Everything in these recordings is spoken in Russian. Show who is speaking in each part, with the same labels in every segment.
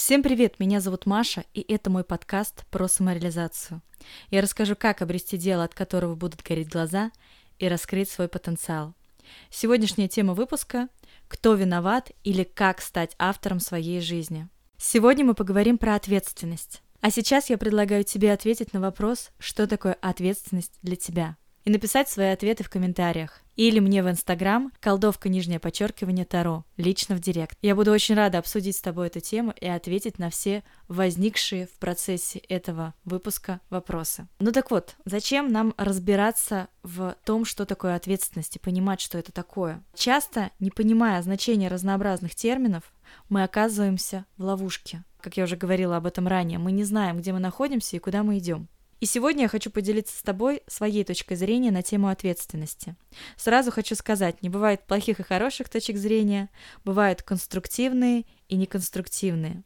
Speaker 1: Всем привет, меня зовут Маша, и это мой подкаст про самореализацию. Я расскажу, как обрести дело, от которого будут гореть глаза, и раскрыть свой потенциал. Сегодняшняя тема выпуска – «Кто виноват» или «Как стать автором своей жизни». Сегодня мы поговорим про ответственность. А сейчас я предлагаю тебе ответить на вопрос, что такое ответственность для тебя – и написать свои ответы в комментариях. Или мне в Инстаграм, колдовка нижнее подчеркивание Таро, лично в Директ. Я буду очень рада обсудить с тобой эту тему и ответить на все возникшие в процессе этого выпуска вопросы. Ну так вот, зачем нам разбираться в том, что такое ответственность и понимать, что это такое? Часто, не понимая значения разнообразных терминов, мы оказываемся в ловушке. Как я уже говорила об этом ранее, мы не знаем, где мы находимся и куда мы идем. И сегодня я хочу поделиться с тобой своей точкой зрения на тему ответственности. Сразу хочу сказать, не бывает плохих и хороших точек зрения, бывают конструктивные и неконструктивные,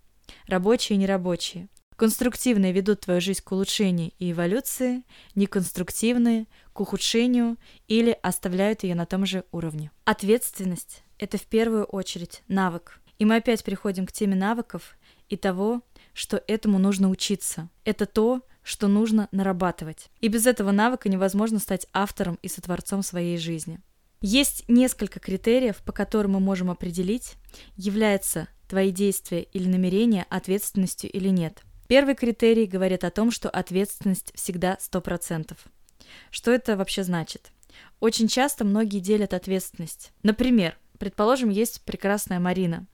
Speaker 1: рабочие и нерабочие. Конструктивные ведут твою жизнь к улучшению и эволюции, неконструктивные – к ухудшению или оставляют ее на том же уровне. Ответственность – это в первую очередь навык. И мы опять приходим к теме навыков и того, что этому нужно учиться. Это то, что нужно нарабатывать. И без этого навыка невозможно стать автором и сотворцом своей жизни. Есть несколько критериев, по которым мы можем определить, является твои действия или намерения ответственностью или нет. Первый критерий говорит о том, что ответственность всегда 100%. Что это вообще значит? Очень часто многие делят ответственность. Например, предположим, есть прекрасная Марина,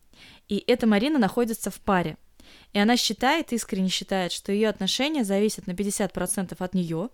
Speaker 1: и эта Марина находится в паре – и она считает, искренне считает, что ее отношения зависят на 50% от нее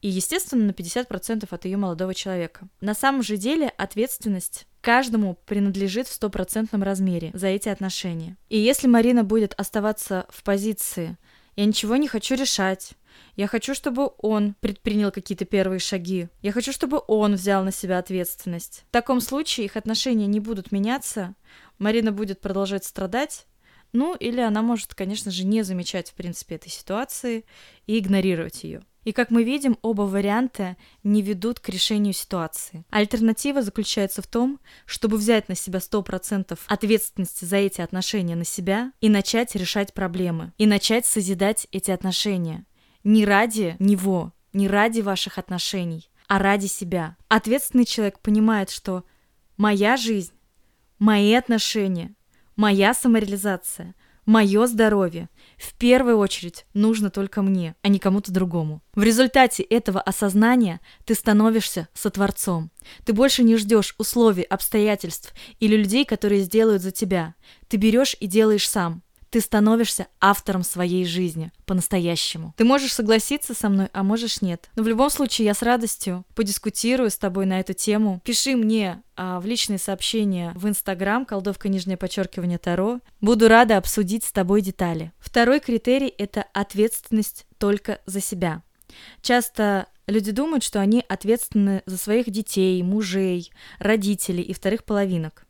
Speaker 1: и, естественно, на 50% от ее молодого человека. На самом же деле ответственность каждому принадлежит в стопроцентном размере за эти отношения. И если Марина будет оставаться в позиции «я ничего не хочу решать», я хочу, чтобы он предпринял какие-то первые шаги. Я хочу, чтобы он взял на себя ответственность. В таком случае их отношения не будут меняться. Марина будет продолжать страдать, ну, или она может, конечно же, не замечать, в принципе, этой ситуации и игнорировать ее. И как мы видим, оба варианта не ведут к решению ситуации. Альтернатива заключается в том, чтобы взять на себя 100% ответственности за эти отношения на себя и начать решать проблемы, и начать созидать эти отношения. Не ради него, не ради ваших отношений, а ради себя. Ответственный человек понимает, что моя жизнь, мои отношения – Моя самореализация, мое здоровье в первую очередь нужно только мне, а не кому-то другому. В результате этого осознания ты становишься сотворцом. Ты больше не ждешь условий, обстоятельств или людей, которые сделают за тебя. Ты берешь и делаешь сам ты становишься автором своей жизни по-настоящему. Ты можешь согласиться со мной, а можешь нет. Но в любом случае я с радостью подискутирую с тобой на эту тему. Пиши мне а, в личные сообщения в Инстаграм, колдовка нижнее подчеркивание Таро. Буду рада обсудить с тобой детали. Второй критерий – это ответственность только за себя. Часто люди думают, что они ответственны за своих детей, мужей, родителей и вторых половинок.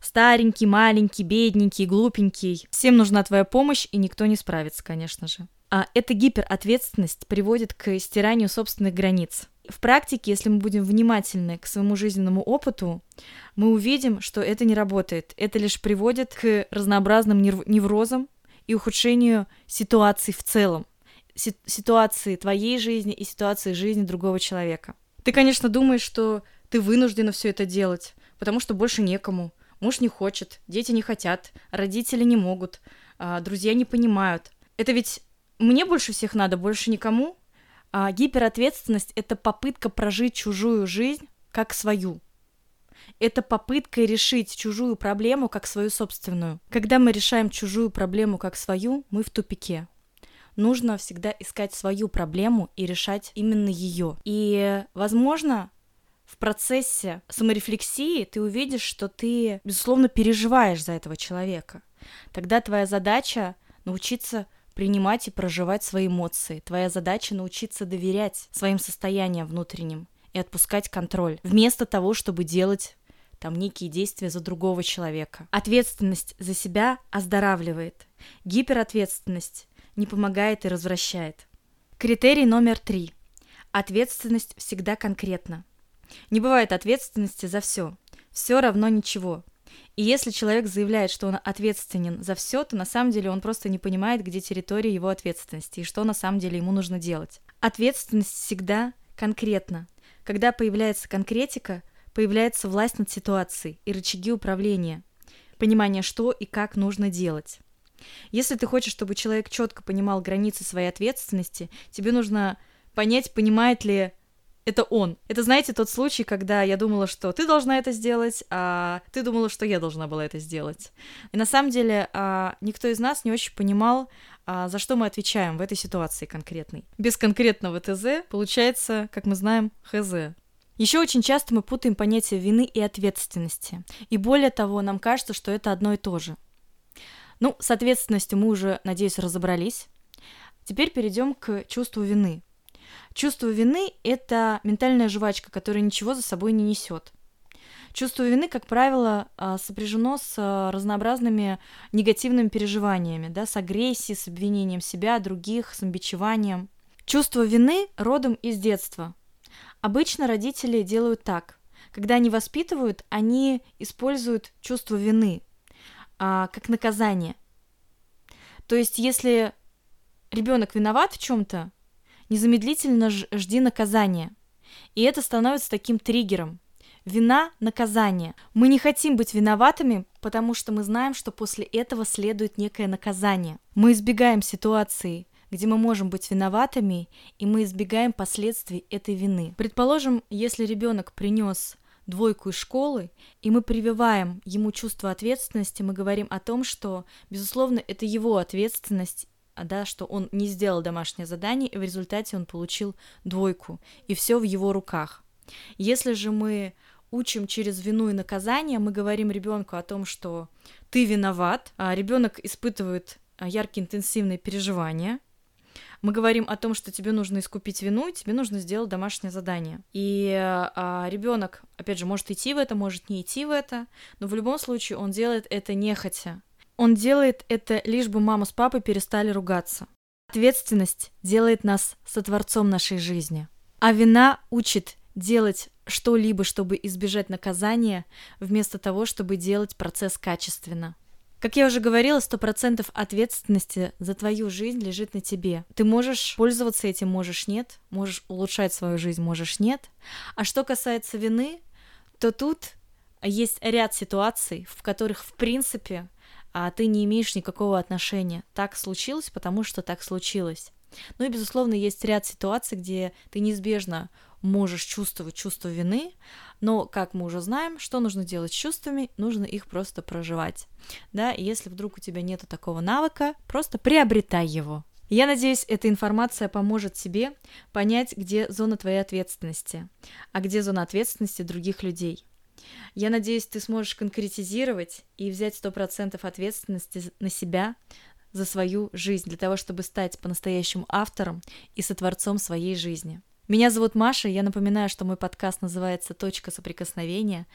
Speaker 1: Старенький, маленький, бедненький, глупенький. Всем нужна твоя помощь, и никто не справится, конечно же. А эта гиперответственность приводит к стиранию собственных границ. В практике, если мы будем внимательны к своему жизненному опыту, мы увидим, что это не работает. Это лишь приводит к разнообразным неврозам и ухудшению ситуации в целом. Ситуации твоей жизни и ситуации жизни другого человека. Ты, конечно, думаешь, что ты вынуждена все это делать, потому что больше некому, Муж не хочет, дети не хотят, родители не могут, а, друзья не понимают. Это ведь мне больше всех надо, больше никому. А гиперответственность — это попытка прожить чужую жизнь как свою. Это попытка решить чужую проблему как свою собственную. Когда мы решаем чужую проблему как свою, мы в тупике. Нужно всегда искать свою проблему и решать именно ее. И, возможно, в процессе саморефлексии ты увидишь, что ты, безусловно, переживаешь за этого человека. Тогда твоя задача научиться принимать и проживать свои эмоции. Твоя задача научиться доверять своим состояниям внутренним и отпускать контроль, вместо того, чтобы делать там некие действия за другого человека. Ответственность за себя оздоравливает. Гиперответственность не помогает и развращает. Критерий номер три. Ответственность всегда конкретна. Не бывает ответственности за все. Все равно ничего. И если человек заявляет, что он ответственен за все, то на самом деле он просто не понимает, где территория его ответственности и что на самом деле ему нужно делать. Ответственность всегда конкретна. Когда появляется конкретика, появляется власть над ситуацией и рычаги управления, понимание, что и как нужно делать. Если ты хочешь, чтобы человек четко понимал границы своей ответственности, тебе нужно понять, понимает ли это он. Это, знаете, тот случай, когда я думала, что ты должна это сделать, а ты думала, что я должна была это сделать. И на самом деле а, никто из нас не очень понимал, а, за что мы отвечаем в этой ситуации конкретной. Без конкретного ТЗ получается, как мы знаем, ХЗ. Еще очень часто мы путаем понятия вины и ответственности. И более того, нам кажется, что это одно и то же. Ну, с ответственностью мы уже, надеюсь, разобрались. Теперь перейдем к чувству вины. Чувство вины – это ментальная жвачка, которая ничего за собой не несет. Чувство вины, как правило, а, сопряжено с а, разнообразными негативными переживаниями, да, с агрессией, с обвинением себя, других, с амбичеванием. Чувство вины родом из детства. Обычно родители делают так. Когда они воспитывают, они используют чувство вины а, как наказание. То есть, если ребенок виноват в чем-то, незамедлительно жди наказания. И это становится таким триггером. Вина – наказание. Мы не хотим быть виноватыми, потому что мы знаем, что после этого следует некое наказание. Мы избегаем ситуации, где мы можем быть виноватыми, и мы избегаем последствий этой вины. Предположим, если ребенок принес двойку из школы, и мы прививаем ему чувство ответственности, мы говорим о том, что, безусловно, это его ответственность, да, что он не сделал домашнее задание, и в результате он получил двойку, и все в его руках. Если же мы учим через вину и наказание, мы говорим ребенку о том, что ты виноват, а ребенок испытывает а, яркие интенсивные переживания, мы говорим о том, что тебе нужно искупить вину, и тебе нужно сделать домашнее задание. И а, ребенок, опять же, может идти в это, может не идти в это, но в любом случае он делает это нехотя. Он делает это лишь бы мама с папой перестали ругаться. Ответственность делает нас сотворцом нашей жизни. А вина учит делать что-либо, чтобы избежать наказания, вместо того, чтобы делать процесс качественно. Как я уже говорила, сто процентов ответственности за твою жизнь лежит на тебе. Ты можешь пользоваться этим, можешь нет, можешь улучшать свою жизнь, можешь нет. А что касается вины, то тут есть ряд ситуаций, в которых, в принципе, а ты не имеешь никакого отношения. Так случилось, потому что так случилось. Ну и, безусловно, есть ряд ситуаций, где ты неизбежно можешь чувствовать чувство вины, но, как мы уже знаем, что нужно делать с чувствами, нужно их просто проживать. Да, и если вдруг у тебя нет такого навыка, просто приобретай его. Я надеюсь, эта информация поможет тебе понять, где зона твоей ответственности, а где зона ответственности других людей. Я надеюсь, ты сможешь конкретизировать и взять 100% ответственности на себя, за свою жизнь, для того, чтобы стать по-настоящему автором и сотворцом своей жизни. Меня зовут Маша, я напоминаю, что мой подкаст называется «Точка соприкосновения»,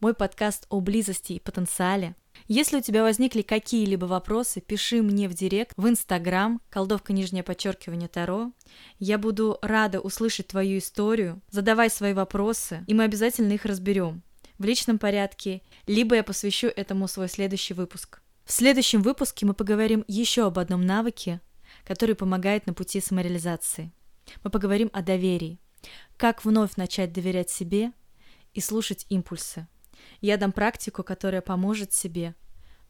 Speaker 1: мой подкаст о близости и потенциале. Если у тебя возникли какие-либо вопросы, пиши мне в директ, в Инстаграм, колдовка нижнее подчеркивание Таро. Я буду рада услышать твою историю, задавай свои вопросы, и мы обязательно их разберем в личном порядке, либо я посвящу этому свой следующий выпуск. В следующем выпуске мы поговорим еще об одном навыке, который помогает на пути самореализации. Мы поговорим о доверии. Как вновь начать доверять себе и слушать импульсы. Я дам практику, которая поможет себе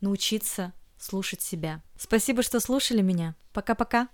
Speaker 1: научиться слушать себя. Спасибо, что слушали меня. Пока-пока.